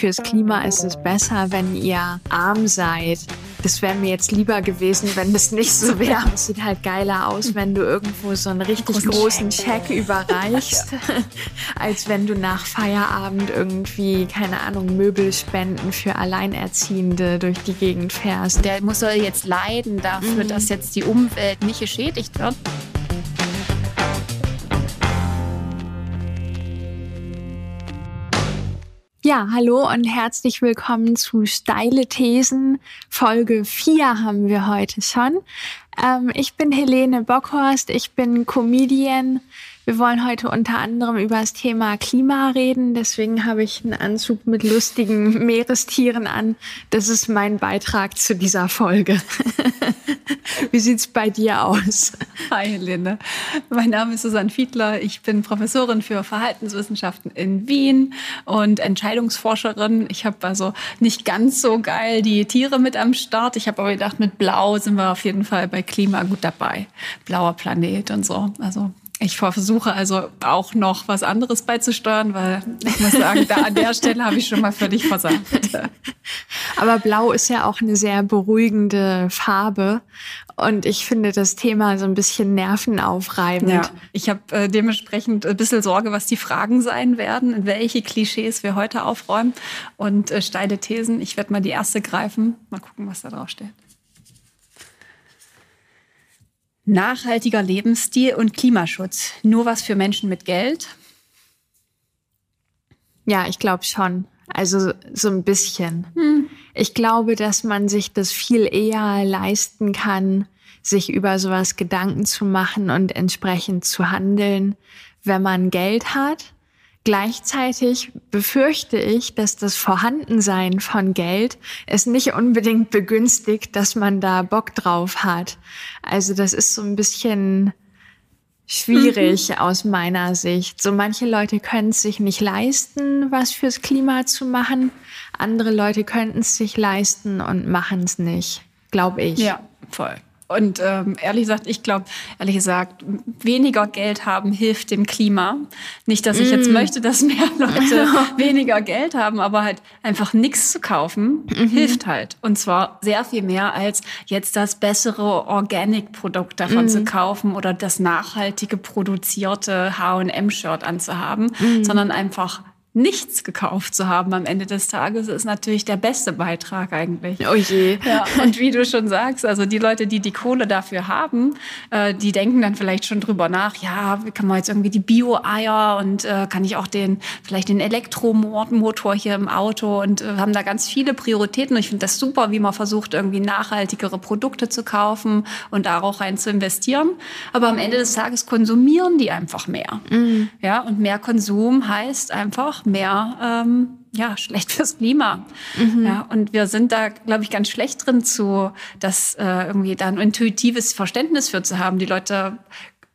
fürs Klima ist es besser, wenn ihr arm seid. Das wäre mir jetzt lieber gewesen, wenn das nicht so wäre. Es sieht halt geiler aus, wenn du irgendwo so einen richtig großen, großen Check. Check überreichst, als wenn du nach Feierabend irgendwie, keine Ahnung, Möbelspenden für Alleinerziehende durch die Gegend fährst. Der muss doch jetzt leiden dafür, mhm. dass jetzt die Umwelt nicht geschädigt wird. Ja, hallo und herzlich willkommen zu Steile Thesen. Folge 4 haben wir heute schon. Ähm, ich bin Helene Bockhorst, ich bin Comedian. Wir wollen heute unter anderem über das Thema Klima reden. Deswegen habe ich einen Anzug mit lustigen Meerestieren an. Das ist mein Beitrag zu dieser Folge. Wie sieht's bei dir aus? Hi Helene, mein Name ist Susanne Fiedler. Ich bin Professorin für Verhaltenswissenschaften in Wien und Entscheidungsforscherin. Ich habe also nicht ganz so geil die Tiere mit am Start. Ich habe aber gedacht, mit Blau sind wir auf jeden Fall bei Klima gut dabei. Blauer Planet und so. Also ich versuche also auch noch was anderes beizusteuern, weil ich muss sagen, da an der Stelle habe ich schon mal völlig versagt. Aber Blau ist ja auch eine sehr beruhigende Farbe. Und ich finde das Thema so ein bisschen nervenaufreibend. Ja, ich habe äh, dementsprechend ein bisschen Sorge, was die Fragen sein werden, in welche Klischees wir heute aufräumen. Und äh, steile Thesen. Ich werde mal die erste greifen. Mal gucken, was da drauf steht. Nachhaltiger Lebensstil und Klimaschutz. Nur was für Menschen mit Geld? Ja, ich glaube schon. Also so ein bisschen. Hm. Ich glaube, dass man sich das viel eher leisten kann, sich über sowas Gedanken zu machen und entsprechend zu handeln, wenn man Geld hat Gleichzeitig befürchte ich, dass das Vorhandensein von Geld es nicht unbedingt begünstigt, dass man da Bock drauf hat. Also das ist so ein bisschen schwierig mhm. aus meiner Sicht. So manche Leute können es sich nicht leisten, was fürs Klima zu machen. Andere Leute könnten es sich leisten und machen es nicht, glaube ich. Ja, voll. Und ähm, ehrlich gesagt, ich glaube, ehrlich gesagt, weniger Geld haben hilft dem Klima. Nicht, dass ich jetzt mm. möchte, dass mehr Leute weniger Geld haben, aber halt einfach nichts zu kaufen, mhm. hilft halt. Und zwar sehr viel mehr als jetzt das bessere Organic-Produkt davon mm. zu kaufen oder das nachhaltige produzierte H&M-Shirt anzuhaben, mm. sondern einfach nichts gekauft zu haben am Ende des Tages, ist natürlich der beste Beitrag eigentlich. Oh je. Ja, und wie du schon sagst, also die Leute, die die Kohle dafür haben, äh, die denken dann vielleicht schon drüber nach, ja, wie kann man jetzt irgendwie die Bio-Eier und äh, kann ich auch den, vielleicht den Elektromotor hier im Auto und äh, haben da ganz viele Prioritäten. Und ich finde das super, wie man versucht, irgendwie nachhaltigere Produkte zu kaufen und da auch rein zu investieren. Aber am Ende des Tages konsumieren die einfach mehr. Mhm. Ja, und mehr Konsum heißt einfach, mehr ähm, ja, schlecht fürs Klima. Mhm. Ja, und wir sind da, glaube ich, ganz schlecht drin, zu, das äh, irgendwie da ein intuitives Verständnis für zu haben. Die Leute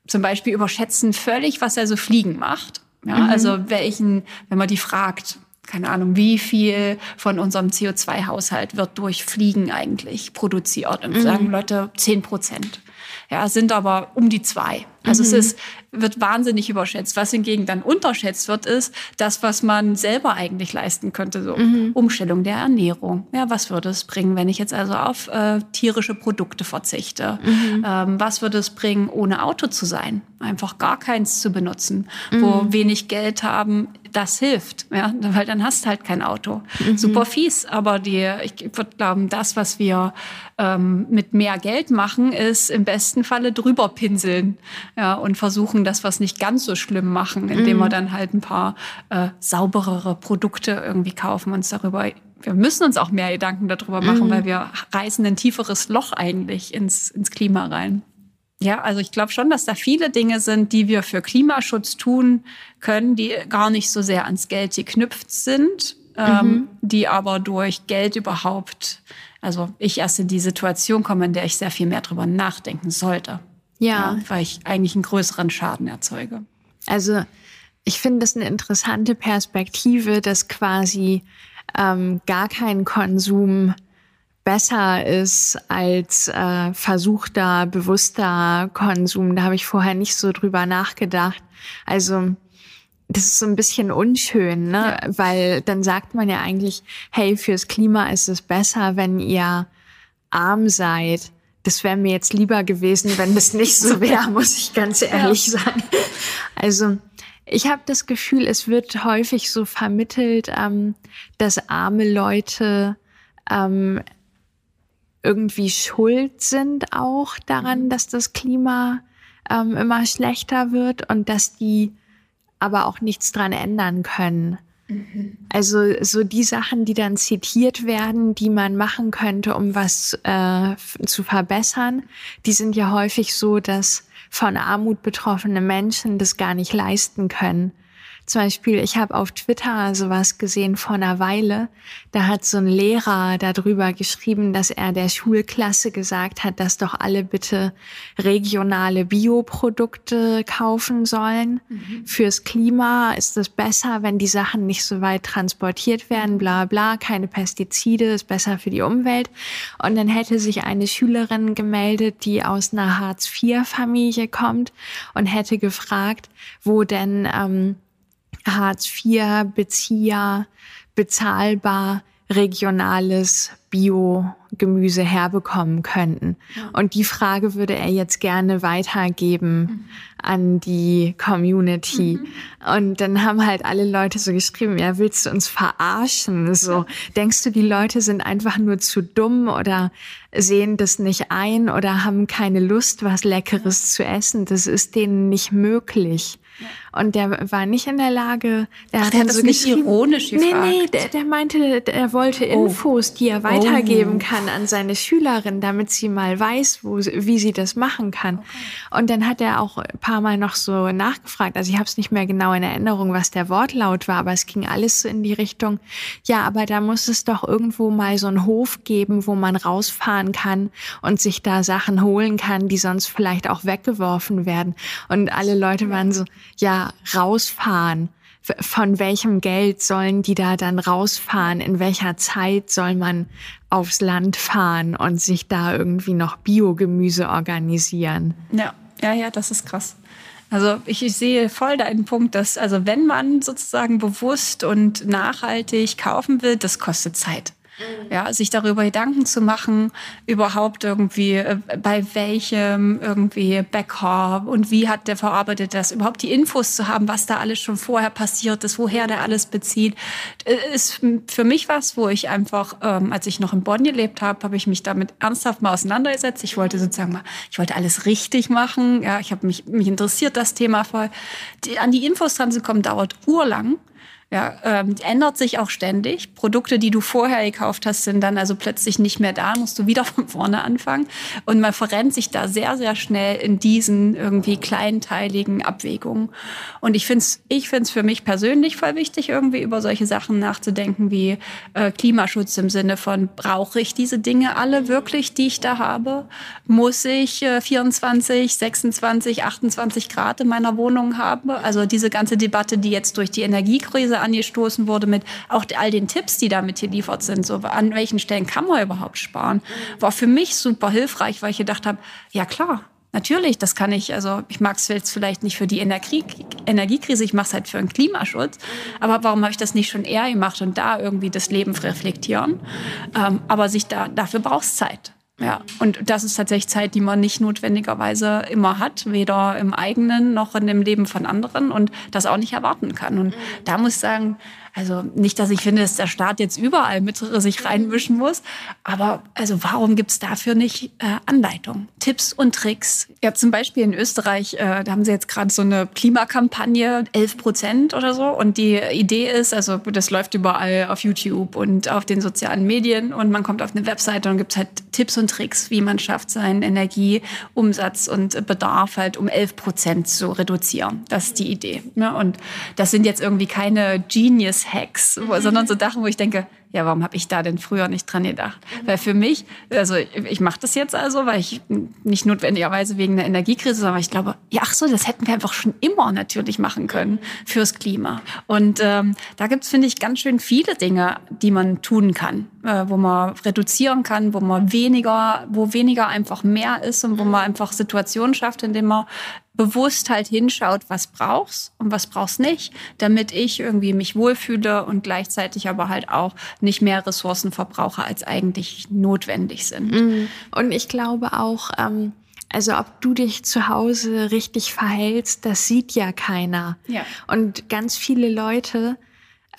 zum Beispiel überschätzen völlig, was er so Fliegen macht. Ja, mhm. Also welchen, wenn man die fragt, keine Ahnung, wie viel von unserem CO2-Haushalt wird durch Fliegen eigentlich produziert? Und mhm. sagen Leute, zehn Prozent. Ja, sind aber um die zwei. Also mhm. es ist, wird wahnsinnig überschätzt. Was hingegen dann unterschätzt wird, ist das, was man selber eigentlich leisten könnte. So mhm. Umstellung der Ernährung. Ja, was würde es bringen, wenn ich jetzt also auf äh, tierische Produkte verzichte? Mhm. Ähm, was würde es bringen, ohne Auto zu sein? Einfach gar keins zu benutzen, wo mhm. wenig Geld haben, das hilft, ja, weil dann hast halt kein Auto. Mhm. Super fies, aber die, ich würde glauben, das, was wir ähm, mit mehr Geld machen, ist im besten Falle drüber pinseln ja, und versuchen, das, was nicht ganz so schlimm machen, indem mhm. wir dann halt ein paar äh, sauberere Produkte irgendwie kaufen, uns darüber wir müssen uns auch mehr Gedanken darüber machen, mhm. weil wir reißen ein tieferes Loch eigentlich ins, ins Klima rein. Ja, also ich glaube schon, dass da viele Dinge sind, die wir für Klimaschutz tun können, die gar nicht so sehr ans Geld geknüpft sind, ähm, mhm. ähm, die aber durch Geld überhaupt, also ich erst in die Situation komme, in der ich sehr viel mehr drüber nachdenken sollte. Ja. ja weil ich eigentlich einen größeren Schaden erzeuge. Also ich finde das eine interessante Perspektive, dass quasi ähm, gar kein Konsum besser ist als äh, versuchter, bewusster Konsum. Da habe ich vorher nicht so drüber nachgedacht. Also das ist so ein bisschen unschön, ne? Ja. Weil dann sagt man ja eigentlich, hey, fürs Klima ist es besser, wenn ihr arm seid. Das wäre mir jetzt lieber gewesen, wenn das nicht so wäre, muss ich ganz ehrlich ja. sagen. Also ich habe das Gefühl, es wird häufig so vermittelt, ähm, dass arme Leute ähm, irgendwie schuld sind auch daran, mhm. dass das Klima ähm, immer schlechter wird und dass die aber auch nichts dran ändern können. Mhm. Also so die Sachen, die dann zitiert werden, die man machen könnte, um was äh, zu verbessern, die sind ja häufig so, dass von Armut betroffene Menschen das gar nicht leisten können. Zum Beispiel, ich habe auf Twitter sowas gesehen vor einer Weile. Da hat so ein Lehrer darüber geschrieben, dass er der Schulklasse gesagt hat, dass doch alle bitte regionale Bioprodukte kaufen sollen. Mhm. Fürs Klima ist es besser, wenn die Sachen nicht so weit transportiert werden, bla bla, keine Pestizide, ist besser für die Umwelt. Und dann hätte sich eine Schülerin gemeldet, die aus einer Hartz-IV-Familie kommt und hätte gefragt, wo denn ähm, Hartz-IV-Bezieher bezahlbar regionales Bio-Gemüse herbekommen könnten. Und die Frage würde er jetzt gerne weitergeben mhm. an die Community. Mhm. Und dann haben halt alle Leute so geschrieben, ja, willst du uns verarschen? So, denkst du, die Leute sind einfach nur zu dumm oder sehen das nicht ein oder haben keine Lust, was Leckeres zu essen? Das ist denen nicht möglich. Und der war nicht in der Lage, der Ach, hat der hat das so nicht ironisch gefragt. Nee, nee, der, der meinte, er wollte oh. Infos, die er weitergeben oh. kann an seine Schülerin, damit sie mal weiß, wo, wie sie das machen kann. Okay. Und dann hat er auch ein paar Mal noch so nachgefragt. Also ich habe es nicht mehr genau in Erinnerung, was der Wortlaut war, aber es ging alles so in die Richtung, ja, aber da muss es doch irgendwo mal so einen Hof geben, wo man rausfahren kann und sich da Sachen holen kann, die sonst vielleicht auch weggeworfen werden. Und alle Leute waren so, ja, rausfahren. Von welchem Geld sollen die da dann rausfahren? In welcher Zeit soll man aufs Land fahren und sich da irgendwie noch Biogemüse organisieren? Ja, ja, ja, das ist krass. Also ich, ich, sehe voll deinen Punkt, dass also wenn man sozusagen bewusst und nachhaltig kaufen will, das kostet Zeit. Mhm. Ja, sich darüber Gedanken zu machen, überhaupt irgendwie äh, bei welchem irgendwie Bäcker und wie hat der verarbeitet das, überhaupt die Infos zu haben, was da alles schon vorher passiert ist, woher der alles bezieht, äh, ist für mich was, wo ich einfach, ähm, als ich noch in Bonn gelebt habe, habe ich mich damit ernsthaft mal auseinandergesetzt. Ich wollte sozusagen mal, ich wollte alles richtig machen. Ja, ich habe mich, mich interessiert das Thema voll. Die, an die Infos dran zu kommen, dauert urlang. Ja, ähm, ändert sich auch ständig. Produkte, die du vorher gekauft hast, sind dann also plötzlich nicht mehr da, musst du wieder von vorne anfangen. Und man verrennt sich da sehr, sehr schnell in diesen irgendwie kleinteiligen Abwägungen. Und ich finde es ich find's für mich persönlich voll wichtig, irgendwie über solche Sachen nachzudenken wie äh, Klimaschutz im Sinne von, brauche ich diese Dinge alle wirklich, die ich da habe? Muss ich äh, 24, 26, 28 Grad in meiner Wohnung haben? Also diese ganze Debatte, die jetzt durch die Energiekrise Krise angestoßen wurde mit auch all den Tipps, die damit geliefert sind. So an welchen Stellen kann man überhaupt sparen? War für mich super hilfreich, weil ich gedacht habe, ja klar, Natürlich, das kann ich, also ich mag es vielleicht nicht für die Energie, Energiekrise, ich mache es halt für den Klimaschutz. Aber warum habe ich das nicht schon eher gemacht und da irgendwie das Leben reflektieren? Ähm, aber sich da, dafür braucht es Zeit. Ja, und das ist tatsächlich Zeit, die man nicht notwendigerweise immer hat, weder im eigenen noch in dem Leben von anderen und das auch nicht erwarten kann. Und da muss ich sagen, also nicht, dass ich finde, dass der Staat jetzt überall mit sich reinmischen muss, aber also warum gibt's dafür nicht äh, Anleitungen, Tipps und Tricks? Ja, zum Beispiel in Österreich, äh, da haben sie jetzt gerade so eine Klimakampagne, 11 Prozent oder so. Und die Idee ist, also das läuft überall auf YouTube und auf den sozialen Medien und man kommt auf eine Webseite und gibt's halt Tipps und Tricks, wie man schafft, seinen Energieumsatz und Bedarf halt um 11 Prozent zu reduzieren. Das ist die Idee. Ne? Und das sind jetzt irgendwie keine Genius Hacks, sondern so Sachen, wo ich denke, ja, warum habe ich da denn früher nicht dran gedacht? Weil für mich, also ich, mache das jetzt also, weil ich nicht notwendigerweise wegen der Energiekrise, sondern ich glaube, ja, ach so, das hätten wir einfach schon immer natürlich machen können fürs Klima. Und ähm, da gibt's finde ich, ganz schön viele Dinge, die man tun kann, äh, wo man reduzieren kann, wo man weniger, wo weniger einfach mehr ist und wo man einfach Situationen schafft, in denen man bewusst halt hinschaut, was brauchst und was brauchst nicht, damit ich irgendwie mich wohlfühle und gleichzeitig aber halt auch nicht mehr Ressourcen verbrauche, als eigentlich notwendig sind. Mhm. Und ich glaube auch, ähm, also ob du dich zu Hause richtig verhältst, das sieht ja keiner. Ja. Und ganz viele Leute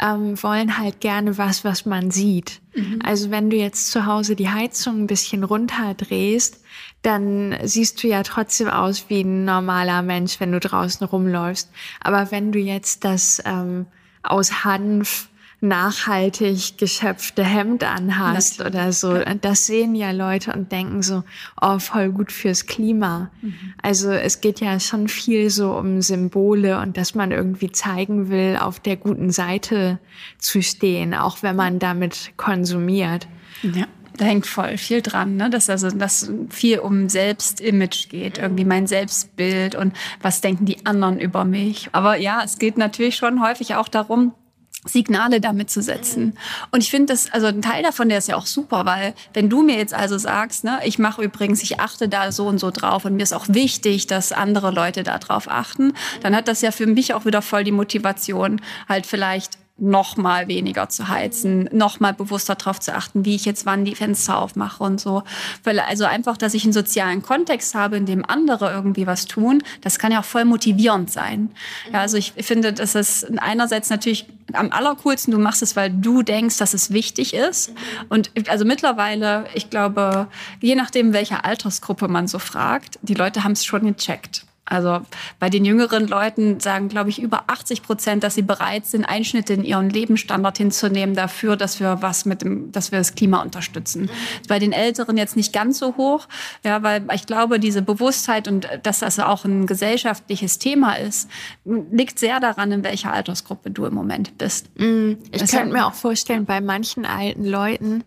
ähm, wollen halt gerne was, was man sieht. Mhm. Also wenn du jetzt zu Hause die Heizung ein bisschen runterdrehst, dann siehst du ja trotzdem aus wie ein normaler Mensch, wenn du draußen rumläufst. Aber wenn du jetzt das ähm, aus Hanf nachhaltig geschöpfte Hemd anhast Natürlich. oder so. Und das sehen ja Leute und denken so, oh, voll gut fürs Klima. Mhm. Also es geht ja schon viel so um Symbole und dass man irgendwie zeigen will, auf der guten Seite zu stehen, auch wenn man damit konsumiert. Ja. Da hängt voll viel dran, ne? dass also dass viel um Selbstimage geht, irgendwie mein Selbstbild und was denken die anderen über mich. Aber ja, es geht natürlich schon häufig auch darum, Signale damit zu setzen. Und ich finde das, also ein Teil davon, der ist ja auch super, weil wenn du mir jetzt also sagst, ne, ich mache übrigens, ich achte da so und so drauf und mir ist auch wichtig, dass andere Leute da drauf achten, dann hat das ja für mich auch wieder voll die Motivation, halt vielleicht noch mal weniger zu heizen, noch mal bewusster darauf zu achten, wie ich jetzt wann die Fenster aufmache und so. Weil also einfach, dass ich einen sozialen Kontext habe, in dem andere irgendwie was tun, das kann ja auch voll motivierend sein. Ja, also ich finde, dass es einerseits natürlich am allercoolsten, du machst es, weil du denkst, dass es wichtig ist. Und also mittlerweile, ich glaube, je nachdem, welcher Altersgruppe man so fragt, die Leute haben es schon gecheckt. Also bei den jüngeren Leuten sagen, glaube ich, über 80 Prozent, dass sie bereit sind, Einschnitte in ihren Lebensstandard hinzunehmen dafür, dass wir was mit dem, dass wir das Klima unterstützen. Mhm. Bei den Älteren jetzt nicht ganz so hoch, ja, weil ich glaube, diese Bewusstheit und dass das auch ein gesellschaftliches Thema ist, liegt sehr daran, in welcher Altersgruppe du im Moment bist. Mhm. Ich könnte mir auch vorstellen, bei manchen alten Leuten,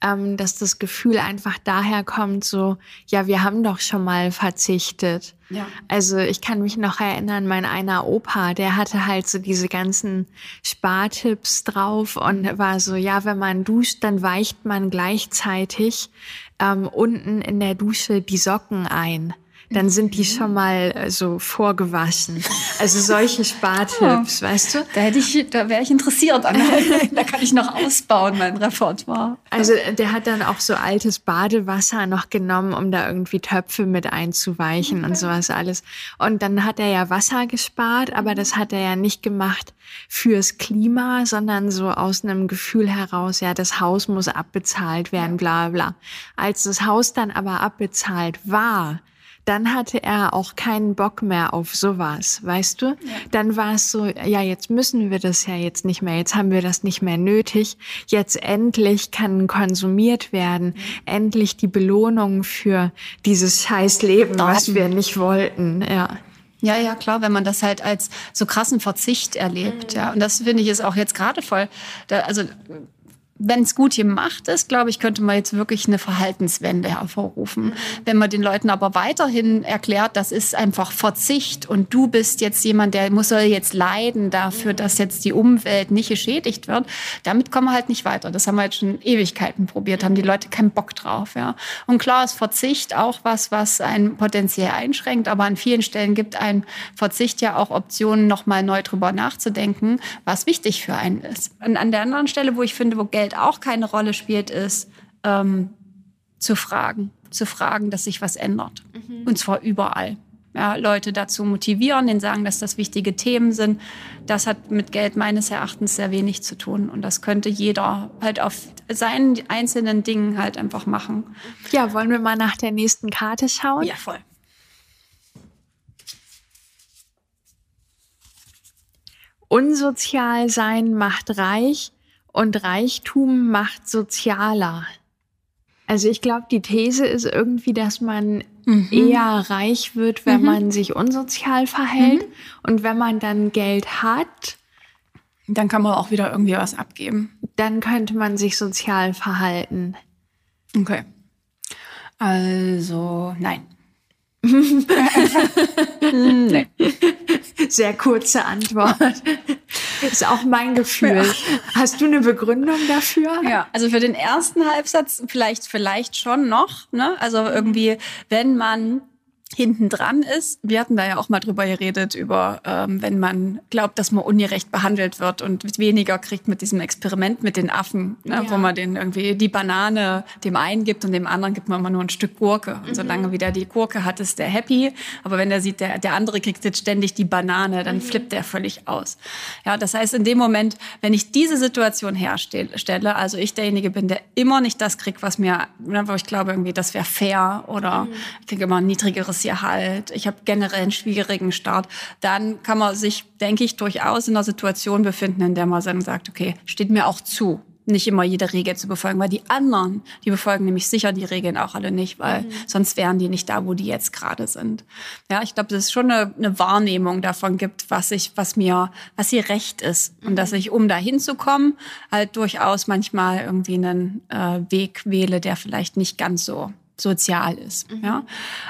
ähm, dass das Gefühl einfach daher kommt, so, ja, wir haben doch schon mal verzichtet. Ja. Also ich kann mich noch erinnern, mein einer Opa, der hatte halt so diese ganzen Spartipps drauf und war so, ja, wenn man duscht, dann weicht man gleichzeitig ähm, unten in der Dusche die Socken ein dann sind die schon mal so vorgewaschen. Also solche Spartipps, oh, weißt du? Da hätte ich, da wäre ich interessiert an. da kann ich noch ausbauen, mein Repertoire. Also der hat dann auch so altes Badewasser noch genommen, um da irgendwie Töpfe mit einzuweichen okay. und sowas alles. Und dann hat er ja Wasser gespart, aber das hat er ja nicht gemacht fürs Klima, sondern so aus einem Gefühl heraus, ja, das Haus muss abbezahlt werden, bla bla. Als das Haus dann aber abbezahlt war, dann hatte er auch keinen Bock mehr auf sowas, weißt du? Ja. Dann war es so, ja, jetzt müssen wir das ja jetzt nicht mehr, jetzt haben wir das nicht mehr nötig, jetzt endlich kann konsumiert werden, mhm. endlich die Belohnung für dieses scheiß Leben, was wir nicht wollten, ja. Ja, ja, klar, wenn man das halt als so krassen Verzicht erlebt, mhm. ja. Und das finde ich ist auch jetzt gerade voll, da, also wenn es gut gemacht ist, glaube ich, könnte man jetzt wirklich eine Verhaltenswende hervorrufen. Mhm. Wenn man den Leuten aber weiterhin erklärt, das ist einfach Verzicht und du bist jetzt jemand, der muss soll jetzt leiden dafür, mhm. dass jetzt die Umwelt nicht geschädigt wird, damit kommen wir halt nicht weiter. Das haben wir jetzt schon Ewigkeiten probiert, haben die Leute keinen Bock drauf. Ja. Und klar ist Verzicht auch was, was einen potenziell einschränkt, aber an vielen Stellen gibt ein Verzicht ja auch Optionen, nochmal neu drüber nachzudenken, was wichtig für einen ist. Und an der anderen Stelle, wo ich finde, wo Geld auch keine Rolle spielt, ist ähm, zu fragen, zu fragen, dass sich was ändert. Mhm. Und zwar überall. Ja, Leute dazu motivieren, denen sagen, dass das wichtige Themen sind. Das hat mit Geld meines Erachtens sehr wenig zu tun. Und das könnte jeder halt auf seinen einzelnen Dingen halt einfach machen. Ja, wollen wir mal nach der nächsten Karte schauen? Ja, voll. Unsozial sein macht reich, und Reichtum macht sozialer. Also ich glaube, die These ist irgendwie, dass man mhm. eher reich wird, wenn mhm. man sich unsozial verhält. Mhm. Und wenn man dann Geld hat, Dann kann man auch wieder irgendwie was abgeben. Dann könnte man sich sozial verhalten. Okay. Also, nein. Nee. Sehr kurze Antwort. Ist auch mein Gefühl. Ja. Hast du eine Begründung dafür? Ja, also für den ersten Halbsatz vielleicht, vielleicht schon noch. Ne? Also irgendwie, wenn man hinten dran ist. Wir hatten da ja auch mal drüber geredet, über ähm, wenn man glaubt, dass man ungerecht behandelt wird und weniger kriegt mit diesem Experiment mit den Affen, ne, ja. wo man den irgendwie die Banane dem einen gibt und dem anderen gibt man immer nur ein Stück Gurke. Und mhm. solange wieder die Gurke hat, ist der happy. Aber wenn er sieht, der, der andere kriegt jetzt ständig die Banane, dann mhm. flippt der völlig aus. Ja, das heißt, in dem Moment, wenn ich diese Situation herstelle, also ich derjenige bin, der immer nicht das kriegt, was mir, ne, wo ich glaube irgendwie, das wäre fair oder mhm. ich kriege immer ein niedrigeres Lebensunterhalt, ich habe generell einen schwierigen Start, dann kann man sich, denke ich, durchaus in einer Situation befinden, in der man dann sagt, okay, steht mir auch zu, nicht immer jede Regel zu befolgen, weil die anderen, die befolgen nämlich sicher die Regeln auch alle nicht, weil mhm. sonst wären die nicht da, wo die jetzt gerade sind. Ja, ich glaube, dass es schon eine, eine, Wahrnehmung davon gibt, was ich, was mir, was hier recht ist mhm. und dass ich, um da hinzukommen, halt durchaus manchmal irgendwie einen äh, Weg wähle, der vielleicht nicht ganz so sozial ist. Mhm. Ja?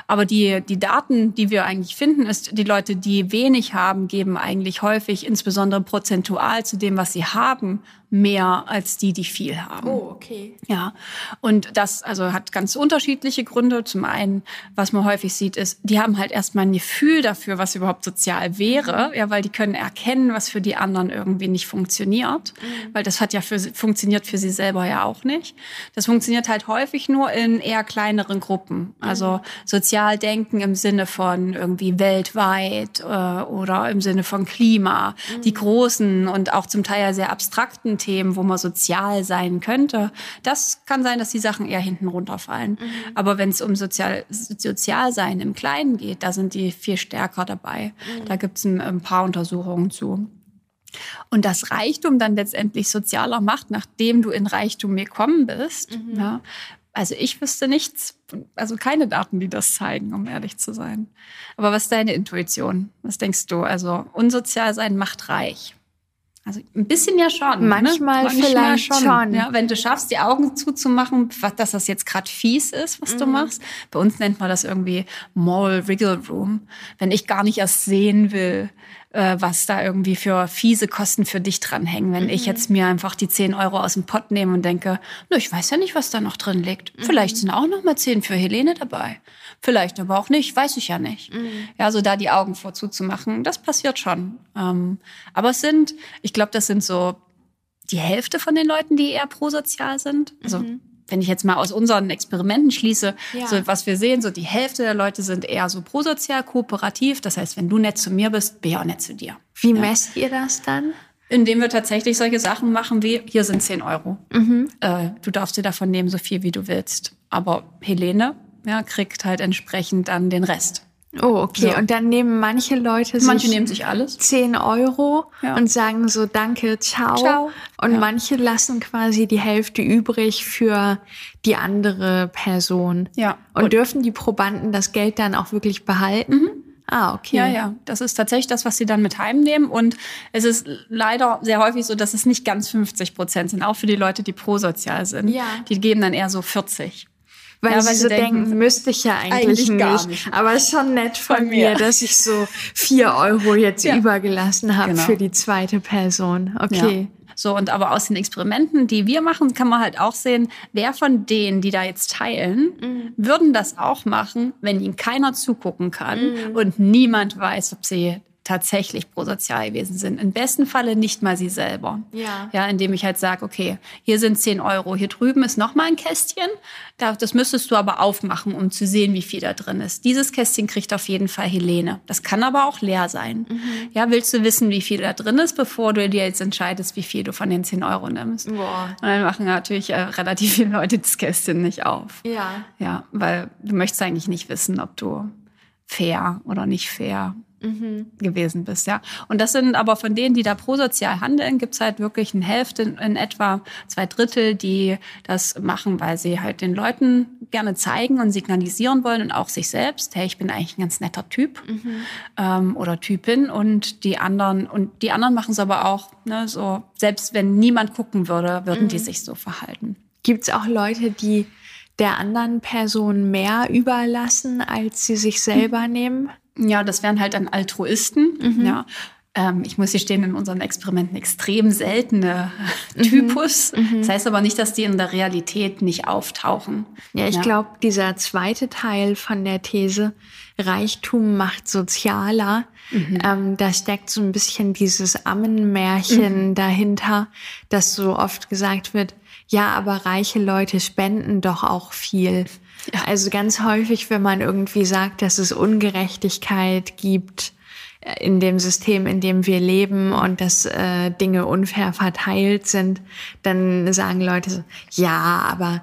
Aber die, die Daten, die wir eigentlich finden, ist, die Leute, die wenig haben, geben eigentlich häufig, insbesondere prozentual zu dem, was sie haben, mehr als die, die viel haben. Oh, okay. Ja. Und das also hat ganz unterschiedliche Gründe. Zum einen, was man häufig sieht, ist, die haben halt erstmal ein Gefühl dafür, was überhaupt sozial wäre, ja, weil die können erkennen, was für die anderen irgendwie nicht funktioniert, mhm. weil das hat ja für funktioniert für sie selber ja auch nicht. Das funktioniert halt häufig nur in eher kleineren Gruppen. Also mhm. sozial denken im Sinne von irgendwie weltweit äh, oder im Sinne von Klima. Mhm. Die großen und auch zum Teil ja sehr abstrakten Themen, wo man sozial sein könnte, das kann sein, dass die Sachen eher hinten runterfallen. Mhm. Aber wenn es um sozial, Sozialsein im Kleinen geht, da sind die viel stärker dabei. Mhm. Da gibt es ein, ein paar Untersuchungen zu. Und das Reichtum dann letztendlich sozialer macht, nachdem du in Reichtum gekommen bist. Mhm. Ja, also ich wüsste nichts, also keine Daten, die das zeigen, um ehrlich zu sein. Aber was ist deine Intuition? Was denkst du? Also unsozial sein macht reich. Also ein bisschen ja schon. Manchmal, ne? Manchmal vielleicht schon. schon. Ja, wenn du schaffst, die Augen zuzumachen, dass das jetzt gerade fies ist, was mhm. du machst. Bei uns nennt man das irgendwie Moral Wriggle Room. Wenn ich gar nicht erst sehen will, äh, was da irgendwie für fiese Kosten für dich dranhängen. Wenn mhm. ich jetzt mir einfach die 10 Euro aus dem Pott nehme und denke, no, ich weiß ja nicht, was da noch drin liegt. Mhm. Vielleicht sind auch noch mal 10 für Helene dabei. Vielleicht aber auch nicht, weiß ich ja nicht. Mhm. Ja, so da die Augen vorzuzumachen, das passiert schon. Ähm, aber es sind, ich glaube, das sind so die Hälfte von den Leuten, die eher prosozial sind. Also mhm wenn ich jetzt mal aus unseren Experimenten schließe, ja. so was wir sehen, so die Hälfte der Leute sind eher so prosozial, kooperativ. Das heißt, wenn du nett zu mir bist, bin ich auch nett zu dir. Wie ja. messt ihr das dann? Indem wir tatsächlich solche Sachen machen wie, hier sind 10 Euro. Mhm. Äh, du darfst dir davon nehmen, so viel wie du willst. Aber Helene ja, kriegt halt entsprechend dann den Rest. Oh, okay. So. Und dann nehmen manche Leute sich manche nehmen sich alles 10 Euro ja. und sagen so Danke, ciao. ciao. Und ja. manche lassen quasi die Hälfte übrig für die andere Person. Ja. Und, und dürfen die Probanden das Geld dann auch wirklich behalten? Mhm. Ah, okay. Ja, ja. Das ist tatsächlich das, was sie dann mit heimnehmen. Und es ist leider sehr häufig so, dass es nicht ganz 50 Prozent sind, auch für die Leute, die prosozial sind. Ja. Die geben dann eher so 40. Weil, ja, weil sie so denken, denken, müsste ich ja eigentlich, eigentlich nicht. Gar nicht. Aber es ist schon nett von, von mir, dass ich so vier Euro jetzt ja. übergelassen habe genau. für die zweite Person. Okay. Ja. So, und aber aus den Experimenten, die wir machen, kann man halt auch sehen, wer von denen, die da jetzt teilen, mhm. würden das auch machen, wenn ihnen keiner zugucken kann mhm. und niemand weiß, ob sie tatsächlich prosozial gewesen sind. Im besten Falle nicht mal sie selber. Ja. Ja, indem ich halt sage, okay, hier sind 10 Euro, hier drüben ist noch mal ein Kästchen. Das müsstest du aber aufmachen, um zu sehen, wie viel da drin ist. Dieses Kästchen kriegt auf jeden Fall Helene. Das kann aber auch leer sein. Mhm. Ja, willst du wissen, wie viel da drin ist, bevor du dir jetzt entscheidest, wie viel du von den 10 Euro nimmst? Boah. Und dann machen natürlich äh, relativ viele Leute das Kästchen nicht auf. Ja. Ja, weil du möchtest eigentlich nicht wissen, ob du fair oder nicht fair mhm. gewesen bist, ja. Und das sind aber von denen, die da prosozial handeln, gibt's halt wirklich eine Hälfte in etwa, zwei Drittel, die das machen, weil sie halt den Leuten gerne zeigen und signalisieren wollen und auch sich selbst, hey, ich bin eigentlich ein ganz netter Typ mhm. ähm, oder Typin und die anderen und die anderen machen es aber auch, ne, so selbst wenn niemand gucken würde, würden mhm. die sich so verhalten. Gibt es auch Leute, die der anderen Person mehr überlassen, als sie sich selber mhm. nehmen? Ja, das wären halt dann Altruisten. Mhm. Ja, ähm, ich muss hier stehen, in unseren Experimenten extrem seltene mhm. Typus. Mhm. Das heißt aber nicht, dass die in der Realität nicht auftauchen. Ja, ich ja. glaube, dieser zweite Teil von der These, Reichtum macht sozialer, mhm. ähm, da steckt so ein bisschen dieses Ammenmärchen mhm. dahinter, dass so oft gesagt wird, ja, aber reiche Leute spenden doch auch viel. Ja. Also ganz häufig, wenn man irgendwie sagt, dass es Ungerechtigkeit gibt, in dem System, in dem wir leben und dass äh, Dinge unfair verteilt sind, dann sagen Leute so, ja, aber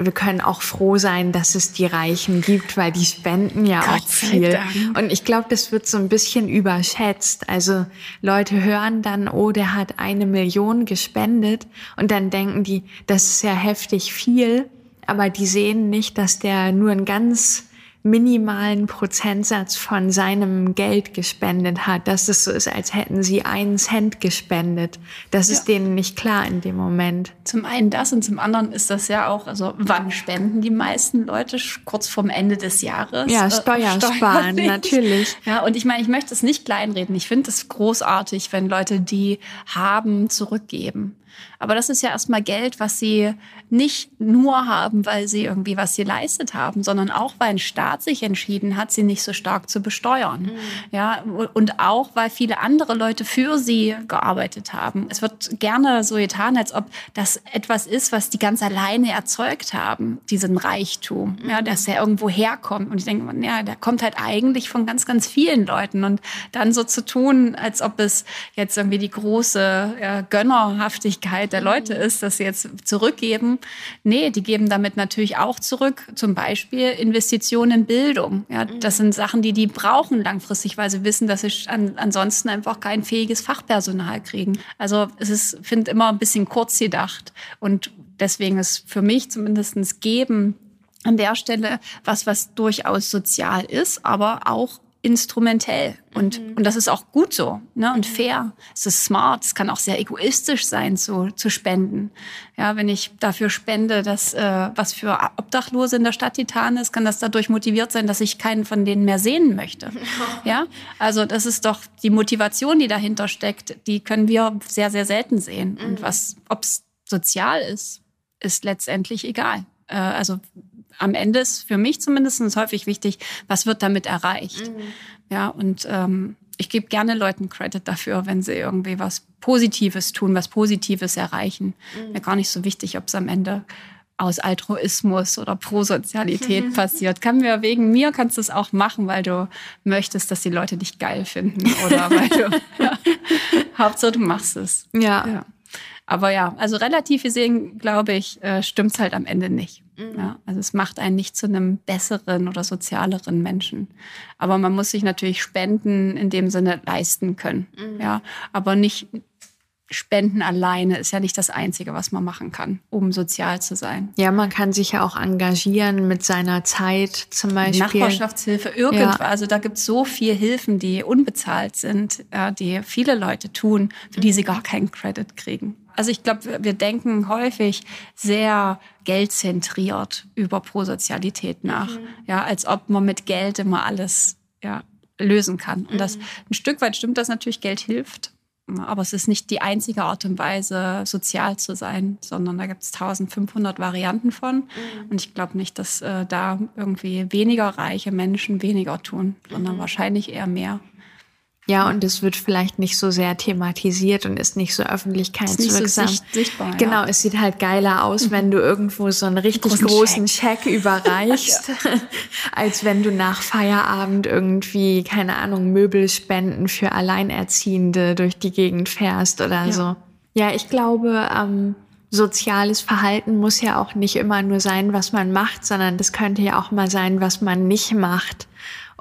wir können auch froh sein, dass es die Reichen gibt, weil die spenden ja Gott auch viel. Und ich glaube, das wird so ein bisschen überschätzt. Also Leute hören dann, oh, der hat eine Million gespendet und dann denken die, das ist ja heftig viel, aber die sehen nicht, dass der nur ein ganz minimalen Prozentsatz von seinem Geld gespendet hat, dass es so ist, als hätten sie einen Cent gespendet. Das ja. ist denen nicht klar in dem Moment. Zum einen das und zum anderen ist das ja auch, also wann spenden die meisten Leute kurz vorm Ende des Jahres? Ja, Steuersparen, äh, natürlich. Ja, und ich meine, ich möchte es nicht kleinreden. Ich finde es großartig, wenn Leute, die haben, zurückgeben. Aber das ist ja erstmal Geld, was sie nicht nur haben, weil sie irgendwie was sie leistet haben, sondern auch, weil ein Staat sich entschieden hat, sie nicht so stark zu besteuern. Mhm. Ja, und auch, weil viele andere Leute für sie gearbeitet haben. Es wird gerne so getan, als ob das etwas ist, was die ganz alleine erzeugt haben, diesen Reichtum, mhm. ja, dass er irgendwo herkommt. Und ich denke, ja, der kommt halt eigentlich von ganz, ganz vielen Leuten. Und dann so zu tun, als ob es jetzt irgendwie die große ja, Gönnerhaftigkeit der Leute mhm. ist, dass sie jetzt zurückgeben. Nee, die geben damit natürlich auch zurück. Zum Beispiel Investitionen in Bildung. Ja, mhm. das sind Sachen, die die brauchen langfristig, weil sie wissen, dass sie an, ansonsten einfach kein fähiges Fachpersonal kriegen. Also es ist, finde immer ein bisschen kurz gedacht. Und deswegen ist für mich zumindestens Geben an der Stelle was, was durchaus sozial ist, aber auch instrumentell. Und, mhm. und das ist auch gut so ne? und mhm. fair. Es ist smart. Es kann auch sehr egoistisch sein, zu, zu spenden. Ja, wenn ich dafür spende, dass äh, was für Obdachlose in der Stadt Titan ist, kann das dadurch motiviert sein, dass ich keinen von denen mehr sehen möchte. Ja, also das ist doch die Motivation, die dahinter steckt. Die können wir sehr, sehr selten sehen. Mhm. Und was, ob es sozial ist, ist letztendlich egal. Äh, also am Ende ist für mich zumindest häufig wichtig, was wird damit erreicht. Mhm. Ja, und ähm, ich gebe gerne Leuten Credit dafür, wenn sie irgendwie was Positives tun, was Positives erreichen. Mhm. Mir gar nicht so wichtig, ob es am Ende aus Altruismus oder Prosozialität passiert. Kann mir wegen mir kannst du es auch machen, weil du möchtest, dass die Leute dich geil finden oder weil du ja, Hauptsache du machst es. Ja. ja. Aber ja, also relativ gesehen, glaube ich, äh, stimmt's halt am Ende nicht. Mhm. Ja, also es macht einen nicht zu einem besseren oder sozialeren Menschen. Aber man muss sich natürlich Spenden in dem Sinne leisten können. Mhm. Ja, aber nicht Spenden alleine ist ja nicht das Einzige, was man machen kann, um sozial zu sein. Ja, man kann sich ja auch engagieren mit seiner Zeit zum Beispiel. Nachbarschaftshilfe, irgendwas. Ja. Also da gibt es so viel Hilfen, die unbezahlt sind, die viele Leute tun, für die sie gar keinen Credit kriegen. Also ich glaube, wir denken häufig sehr geldzentriert über Prosozialität nach. Mhm. Ja, als ob man mit Geld immer alles ja, lösen kann. Und das mhm. ein Stück weit stimmt das natürlich, Geld hilft. Aber es ist nicht die einzige Art und Weise, sozial zu sein, sondern da gibt es 1500 Varianten von. Mhm. Und ich glaube nicht, dass äh, da irgendwie weniger reiche Menschen weniger tun, sondern mhm. wahrscheinlich eher mehr. Ja, und es wird vielleicht nicht so sehr thematisiert und ist nicht so öffentlichkeitswirksam. Nicht so sichtbar, genau, es sieht halt geiler aus, wenn du irgendwo so einen richtig großen, großen Check. Check überreichst, ja. als wenn du nach Feierabend irgendwie, keine Ahnung, Möbelspenden für Alleinerziehende durch die Gegend fährst oder ja. so. Ja, ich glaube, ähm, soziales Verhalten muss ja auch nicht immer nur sein, was man macht, sondern das könnte ja auch mal sein, was man nicht macht.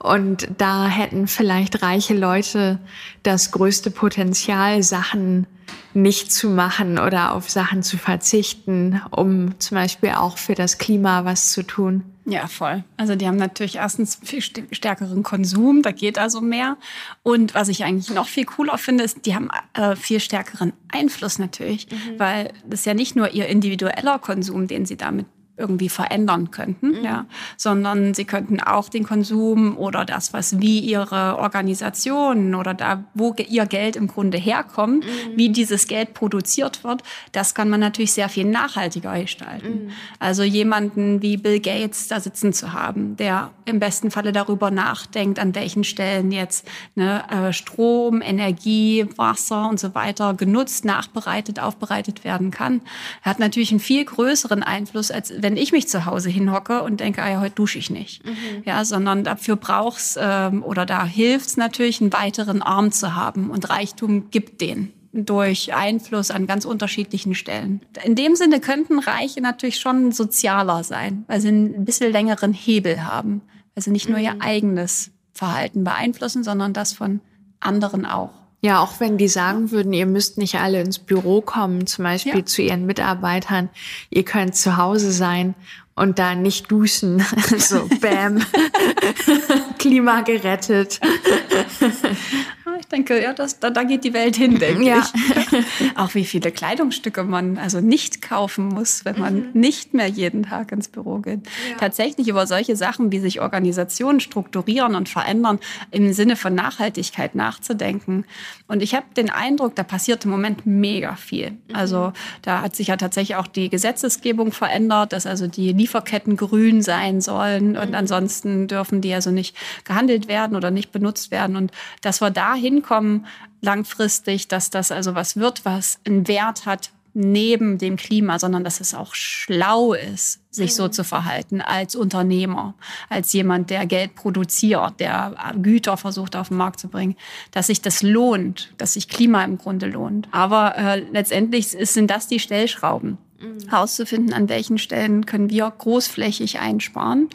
Und da hätten vielleicht reiche Leute das größte Potenzial, Sachen nicht zu machen oder auf Sachen zu verzichten, um zum Beispiel auch für das Klima was zu tun. Ja, voll. Also die haben natürlich erstens viel stärkeren Konsum, da geht also mehr. Und was ich eigentlich noch viel cooler finde, ist, die haben äh, viel stärkeren Einfluss natürlich, mhm. weil das ist ja nicht nur ihr individueller Konsum, den sie damit irgendwie verändern könnten, mhm. ja, sondern sie könnten auch den Konsum oder das, was wie ihre Organisationen oder da, wo ihr Geld im Grunde herkommt, mhm. wie dieses Geld produziert wird, das kann man natürlich sehr viel nachhaltiger gestalten. Mhm. Also jemanden wie Bill Gates da sitzen zu haben, der im besten Falle darüber nachdenkt, an welchen Stellen jetzt ne, äh, Strom, Energie, Wasser und so weiter genutzt, nachbereitet, aufbereitet werden kann, er hat natürlich einen viel größeren Einfluss, als wenn ich mich zu Hause hinhocke und denke, ah ja, heute dusche ich nicht. Mhm. Ja, sondern dafür brauchst ähm, oder da hilft's natürlich, einen weiteren Arm zu haben. Und Reichtum gibt den durch Einfluss an ganz unterschiedlichen Stellen. In dem Sinne könnten Reiche natürlich schon sozialer sein, weil sie ein bisschen längeren Hebel haben. Weil sie nicht nur ihr mhm. eigenes Verhalten beeinflussen, sondern das von anderen auch. Ja, auch wenn die sagen würden, ihr müsst nicht alle ins Büro kommen, zum Beispiel ja. zu ihren Mitarbeitern, ihr könnt zu Hause sein und da nicht duschen. so, bam. Klima gerettet. Ich denke, ja, das, da, da geht die Welt hin, denke ja. ich. Auch wie viele Kleidungsstücke man also nicht kaufen muss, wenn man mhm. nicht mehr jeden Tag ins Büro geht. Ja. Tatsächlich über solche Sachen, wie sich Organisationen strukturieren und verändern, im Sinne von Nachhaltigkeit nachzudenken. Und ich habe den Eindruck, da passiert im Moment mega viel. Mhm. Also da hat sich ja tatsächlich auch die Gesetzesgebung verändert, dass also die Lieferketten grün sein sollen und mhm. ansonsten dürfen die also nicht gehandelt werden oder nicht benutzt werden. Und dass wir dahin hinkommen langfristig, dass das also was wird, was einen Wert hat neben dem Klima, sondern dass es auch schlau ist, sich so mhm. zu verhalten als Unternehmer, als jemand, der Geld produziert, der Güter versucht auf den Markt zu bringen, dass sich das lohnt, dass sich Klima im Grunde lohnt. Aber äh, letztendlich sind das die Stellschrauben. Mhm. herauszufinden, an welchen Stellen können wir großflächig einsparen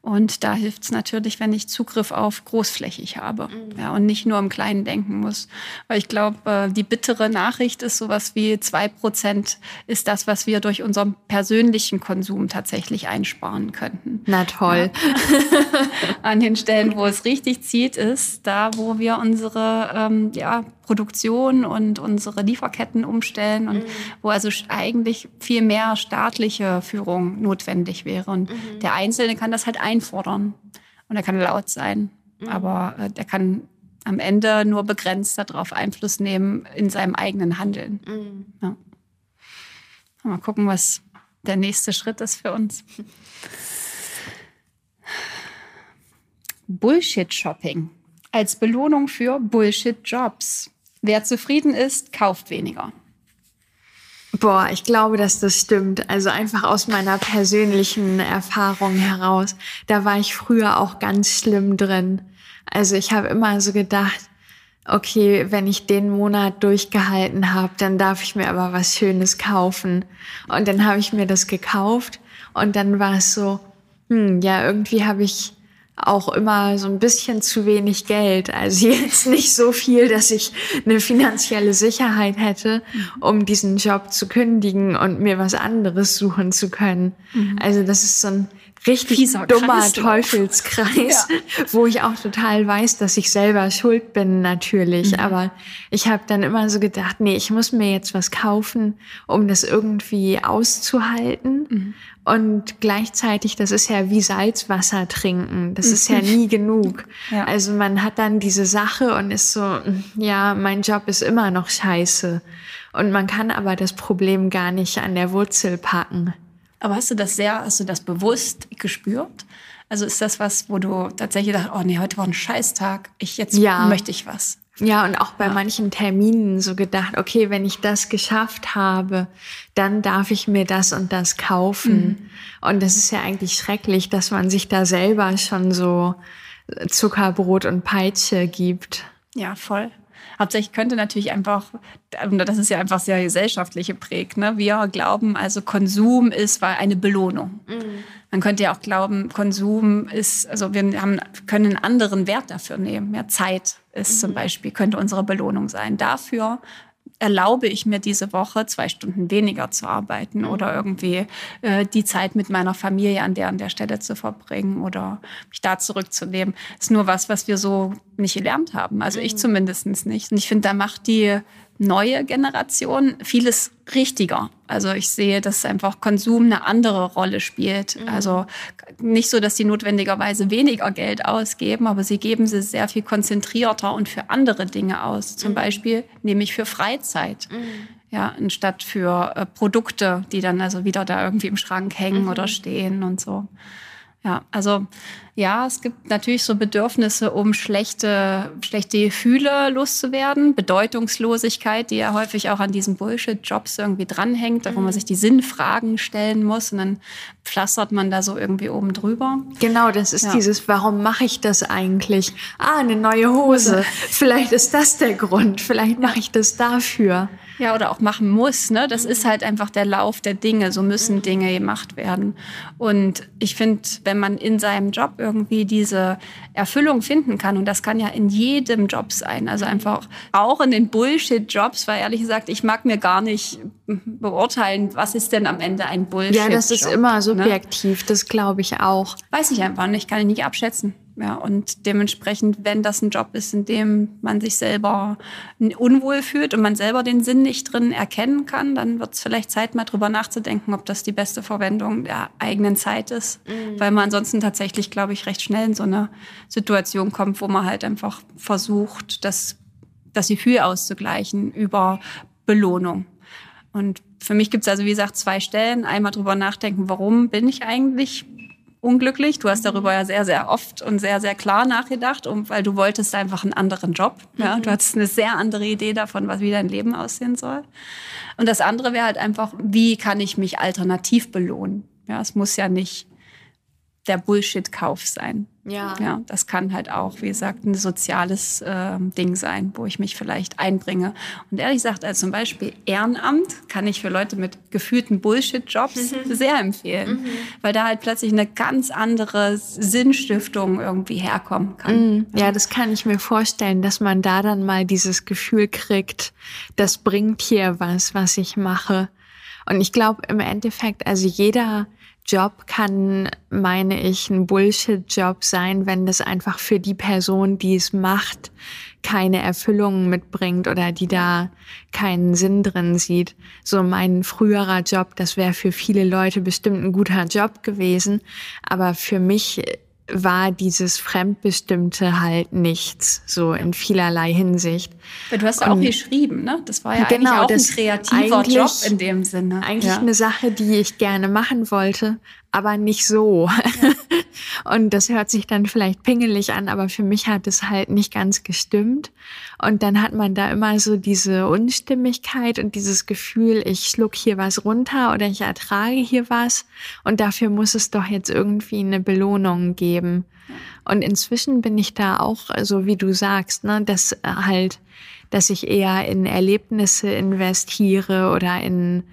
und da hilft es natürlich, wenn ich Zugriff auf großflächig habe mhm. ja, und nicht nur im Kleinen denken muss. Weil ich glaube, äh, die bittere Nachricht ist sowas wie zwei Prozent ist das, was wir durch unseren persönlichen Konsum tatsächlich einsparen könnten. Na toll. Ja. An den Stellen, wo es richtig zieht, ist da, wo wir unsere ähm, ja, Produktion und unsere Lieferketten umstellen und mhm. wo also eigentlich viel mehr staatliche Führung notwendig wäre. Und mhm. der Einzelne kann das halt einfordern und er kann laut sein, mhm. aber äh, der kann am Ende nur begrenzt darauf Einfluss nehmen in seinem eigenen Handeln. Mhm. Ja. Mal gucken, was der nächste Schritt ist für uns. Bullshit-Shopping als Belohnung für Bullshit-Jobs. Wer zufrieden ist, kauft weniger. Boah, ich glaube, dass das stimmt. Also einfach aus meiner persönlichen Erfahrung heraus. Da war ich früher auch ganz schlimm drin. Also ich habe immer so gedacht, okay, wenn ich den Monat durchgehalten habe, dann darf ich mir aber was Schönes kaufen. Und dann habe ich mir das gekauft und dann war es so, hm, ja, irgendwie habe ich auch immer so ein bisschen zu wenig Geld. Also jetzt nicht so viel, dass ich eine finanzielle Sicherheit hätte, um diesen Job zu kündigen und mir was anderes suchen zu können. Mhm. Also das ist so ein richtig Fieser dummer Kreislauf. Teufelskreis, ja. wo ich auch total weiß, dass ich selber schuld bin natürlich. Mhm. Aber ich habe dann immer so gedacht, nee, ich muss mir jetzt was kaufen, um das irgendwie auszuhalten. Mhm. Und gleichzeitig, das ist ja wie Salzwasser trinken. Das ist ja mhm. nie genug. Ja. Also man hat dann diese Sache und ist so, ja, mein Job ist immer noch scheiße. Und man kann aber das Problem gar nicht an der Wurzel packen. Aber hast du das sehr, hast du das bewusst gespürt? Also ist das was, wo du tatsächlich dachtest, oh nee, heute war ein Scheißtag, ich jetzt ja. möchte ich was. Ja, und auch bei ja. manchen Terminen so gedacht, okay, wenn ich das geschafft habe, dann darf ich mir das und das kaufen. Mhm. Und das ist ja eigentlich schrecklich, dass man sich da selber schon so Zuckerbrot und Peitsche gibt. Ja, voll. Hauptsächlich könnte natürlich einfach, das ist ja einfach sehr gesellschaftlich geprägt, ne? wir glauben also Konsum ist eine Belohnung. Mhm. Man könnte ja auch glauben, Konsum ist, also wir haben, können einen anderen Wert dafür nehmen. Ja, Zeit ist mhm. zum Beispiel, könnte unsere Belohnung sein. Dafür erlaube ich mir diese Woche zwei Stunden weniger zu arbeiten mhm. oder irgendwie äh, die Zeit mit meiner Familie an der an der Stelle zu verbringen oder mich da zurückzunehmen. Das ist nur was, was wir so nicht gelernt haben. Also mhm. ich zumindest nicht. Und ich finde, da macht die neue Generation vieles richtiger. Also ich sehe, dass einfach Konsum eine andere Rolle spielt. Mhm. Also nicht so, dass sie notwendigerweise weniger Geld ausgeben, aber sie geben sie sehr viel konzentrierter und für andere Dinge aus. Zum mhm. Beispiel nämlich für Freizeit. Mhm. Ja, anstatt für äh, Produkte, die dann also wieder da irgendwie im Schrank hängen mhm. oder stehen und so. Ja, also ja, es gibt natürlich so Bedürfnisse, um schlechte, schlechte Gefühle loszuwerden, Bedeutungslosigkeit, die ja häufig auch an diesen Bullshit-Jobs irgendwie dranhängt, mhm. wo man mhm. sich die Sinnfragen stellen muss und dann pflastert man da so irgendwie oben drüber. Genau, das ist ja. dieses, warum mache ich das eigentlich? Ah, eine neue Hose. Vielleicht ist das der Grund. Vielleicht mache ich das dafür. Ja, oder auch machen muss. Ne? Das mhm. ist halt einfach der Lauf der Dinge. So müssen mhm. Dinge gemacht werden. Und ich finde, wenn man in seinem Job irgendwie diese Erfüllung finden kann, und das kann ja in jedem Job sein, also einfach auch in den Bullshit-Jobs, weil ehrlich gesagt, ich mag mir gar nicht beurteilen, was ist denn am Ende ein Bullshit. Ja, das ist immer ne? subjektiv, ne? das glaube ich auch. Weiß ich einfach nicht, kann ich nicht abschätzen. Ja, und dementsprechend, wenn das ein Job ist, in dem man sich selber unwohl fühlt und man selber den Sinn nicht drin erkennen kann, dann wird es vielleicht Zeit, mal drüber nachzudenken, ob das die beste Verwendung der eigenen Zeit ist. Mhm. Weil man ansonsten tatsächlich, glaube ich, recht schnell in so eine Situation kommt, wo man halt einfach versucht, das, das Gefühl auszugleichen über Belohnung. Und für mich gibt es also, wie gesagt, zwei Stellen. Einmal drüber nachdenken, warum bin ich eigentlich unglücklich. Du hast darüber ja sehr, sehr oft und sehr, sehr klar nachgedacht, um, weil du wolltest einfach einen anderen Job. Ja? Mhm. Du hattest eine sehr andere Idee davon, was wie dein Leben aussehen soll. Und das andere wäre halt einfach, wie kann ich mich alternativ belohnen? Ja, es muss ja nicht der Bullshit-Kauf sein. Ja. ja. Das kann halt auch, wie gesagt, ein soziales äh, Ding sein, wo ich mich vielleicht einbringe. Und ehrlich gesagt, also zum Beispiel Ehrenamt kann ich für Leute mit gefühlten Bullshit-Jobs mhm. sehr empfehlen, mhm. weil da halt plötzlich eine ganz andere Sinnstiftung irgendwie herkommen kann. Mhm. Ja, das kann ich mir vorstellen, dass man da dann mal dieses Gefühl kriegt, das bringt hier was, was ich mache. Und ich glaube im Endeffekt, also jeder Job kann, meine ich, ein Bullshit-Job sein, wenn das einfach für die Person, die es macht, keine Erfüllung mitbringt oder die da keinen Sinn drin sieht. So mein früherer Job, das wäre für viele Leute bestimmt ein guter Job gewesen, aber für mich war dieses Fremdbestimmte halt nichts, so in vielerlei Hinsicht. Du hast ja auch geschrieben, ne? Das war ja genau, eigentlich auch ein kreativer Job in dem Sinne. Eigentlich ja. eine Sache, die ich gerne machen wollte, aber nicht so. Ja. Und das hört sich dann vielleicht pingelig an, aber für mich hat es halt nicht ganz gestimmt. Und dann hat man da immer so diese Unstimmigkeit und dieses Gefühl, ich schluck hier was runter oder ich ertrage hier was und dafür muss es doch jetzt irgendwie eine Belohnung geben. Und inzwischen bin ich da auch, so wie du sagst, ne, dass halt, dass ich eher in Erlebnisse investiere oder in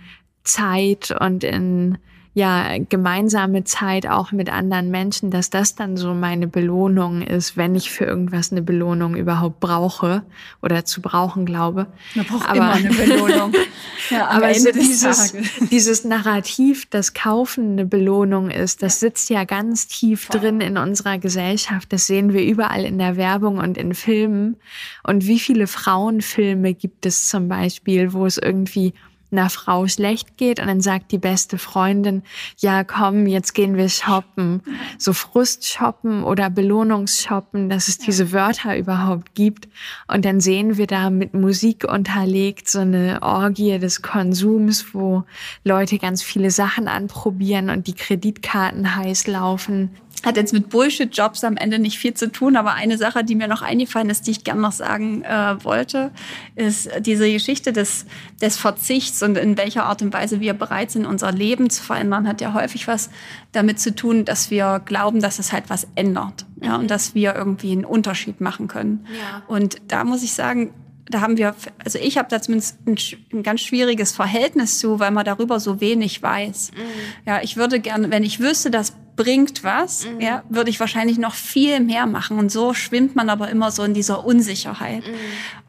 Zeit und in ja gemeinsame Zeit auch mit anderen Menschen, dass das dann so meine Belohnung ist, wenn ich für irgendwas eine Belohnung überhaupt brauche oder zu brauchen glaube. Man braucht aber, immer eine Belohnung. ja, aber so dieses, dieses Narrativ, dass Kaufen eine Belohnung ist, das sitzt ja ganz tief Voll. drin in unserer Gesellschaft. Das sehen wir überall in der Werbung und in Filmen. Und wie viele Frauenfilme gibt es zum Beispiel, wo es irgendwie einer Frau schlecht geht und dann sagt die beste Freundin, ja komm, jetzt gehen wir shoppen. So Frustshoppen oder Belohnungsshoppen, dass es diese Wörter überhaupt gibt. Und dann sehen wir da mit Musik unterlegt so eine Orgie des Konsums, wo Leute ganz viele Sachen anprobieren und die Kreditkarten heiß laufen hat jetzt mit Bullshit-Jobs am Ende nicht viel zu tun, aber eine Sache, die mir noch eingefallen ist, die ich gerne noch sagen äh, wollte, ist diese Geschichte des, des Verzichts und in welcher Art und Weise wir bereit sind, unser Leben zu verändern, hat ja häufig was damit zu tun, dass wir glauben, dass es halt was ändert ja, und dass wir irgendwie einen Unterschied machen können. Ja. Und da muss ich sagen, da haben wir, also ich habe da zumindest ein, ein, ganz schwieriges Verhältnis zu, weil man darüber so wenig weiß. Mhm. Ja, ich würde gerne, wenn ich wüsste, dass bringt was, mhm. ja, würde ich wahrscheinlich noch viel mehr machen. Und so schwimmt man aber immer so in dieser Unsicherheit. Mhm.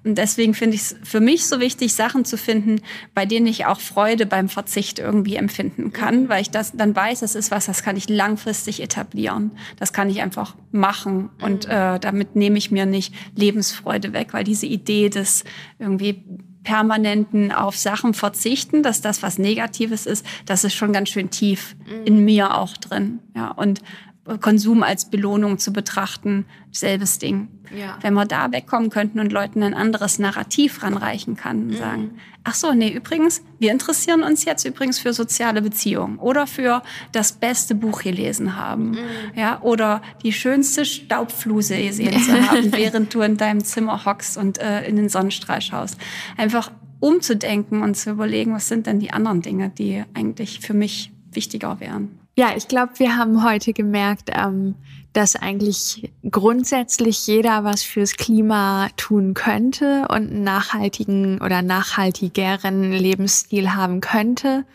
Und deswegen finde ich es für mich so wichtig, Sachen zu finden, bei denen ich auch Freude beim Verzicht irgendwie empfinden kann, mhm. weil ich das dann weiß, das ist was, das kann ich langfristig etablieren. Das kann ich einfach machen. Und mhm. äh, damit nehme ich mir nicht Lebensfreude weg, weil diese Idee des irgendwie permanenten auf Sachen verzichten, dass das was Negatives ist, das ist schon ganz schön tief mhm. in mir auch drin. Ja, und Konsum als Belohnung zu betrachten, selbes Ding. Ja. Wenn wir da wegkommen könnten und Leuten ein anderes Narrativ ranreichen kann und mhm. sagen, ach so, nee, übrigens, wir interessieren uns jetzt übrigens für soziale Beziehungen oder für das beste Buch gelesen haben, mhm. ja, oder die schönste Staubfluse gesehen zu haben, während du in deinem Zimmer hockst und äh, in den Sonnenstrahl schaust. Einfach umzudenken und zu überlegen, was sind denn die anderen Dinge, die eigentlich für mich wichtiger wären. Ja, ich glaube, wir haben heute gemerkt, ähm, dass eigentlich grundsätzlich jeder was fürs Klima tun könnte und einen nachhaltigen oder nachhaltigeren Lebensstil haben könnte.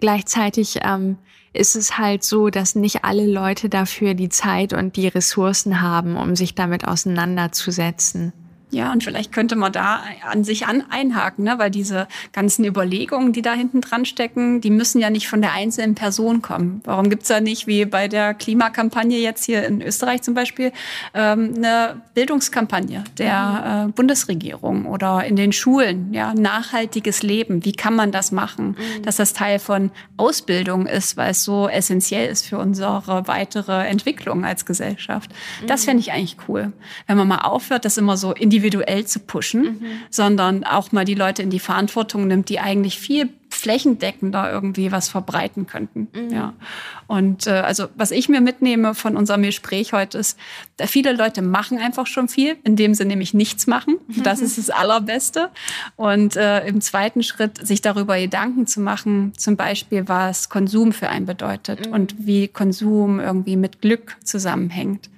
Gleichzeitig ähm, ist es halt so, dass nicht alle Leute dafür die Zeit und die Ressourcen haben, um sich damit auseinanderzusetzen. Ja, und vielleicht könnte man da an sich an einhaken, ne? weil diese ganzen Überlegungen, die da hinten dran stecken, die müssen ja nicht von der einzelnen Person kommen. Warum gibt's da nicht, wie bei der Klimakampagne jetzt hier in Österreich zum Beispiel, ähm, eine Bildungskampagne der äh, Bundesregierung oder in den Schulen, ja, nachhaltiges Leben, wie kann man das machen, mhm. dass das Teil von Ausbildung ist, weil es so essentiell ist für unsere weitere Entwicklung als Gesellschaft. Mhm. Das fände ich eigentlich cool, wenn man mal aufhört, das immer so individuell individuell zu pushen, mhm. sondern auch mal die Leute in die Verantwortung nimmt, die eigentlich viel flächendeckender irgendwie was verbreiten könnten. Mhm. Ja. Und äh, also was ich mir mitnehme von unserem Gespräch heute ist, da viele Leute machen einfach schon viel, indem sie nämlich nichts machen. Das ist das Allerbeste. Und äh, im zweiten Schritt sich darüber Gedanken zu machen, zum Beispiel, was Konsum für einen bedeutet mhm. und wie Konsum irgendwie mit Glück zusammenhängt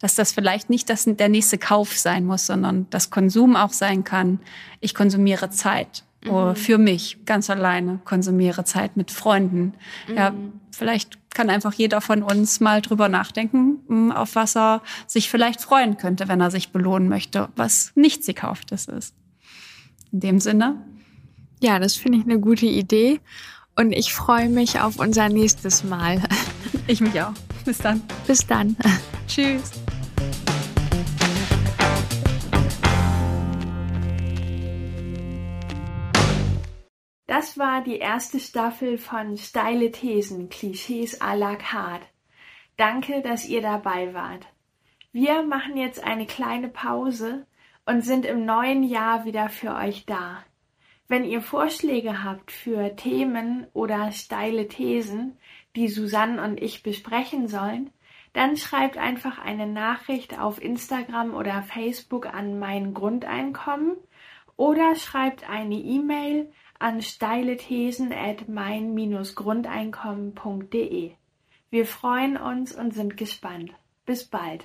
dass das vielleicht nicht das, der nächste Kauf sein muss, sondern das Konsum auch sein kann. Ich konsumiere Zeit mhm. für mich ganz alleine, konsumiere Zeit mit Freunden. Mhm. Ja, vielleicht kann einfach jeder von uns mal drüber nachdenken, hm, auf was er sich vielleicht freuen könnte, wenn er sich belohnen möchte, was nicht sie kauft, das ist. In dem Sinne. Ja, das finde ich eine gute Idee. Und ich freue mich auf unser nächstes Mal. Ich mich auch. Bis dann. Bis dann. Tschüss. Das war die erste Staffel von Steile Thesen, Klischees à la carte. Danke, dass ihr dabei wart. Wir machen jetzt eine kleine Pause und sind im neuen Jahr wieder für euch da. Wenn ihr Vorschläge habt für Themen oder steile Thesen, die Susanne und ich besprechen sollen, dann schreibt einfach eine Nachricht auf Instagram oder Facebook an mein Grundeinkommen oder schreibt eine E-Mail an steile Thesen at mein-grundeinkommen.de. Wir freuen uns und sind gespannt. Bis bald.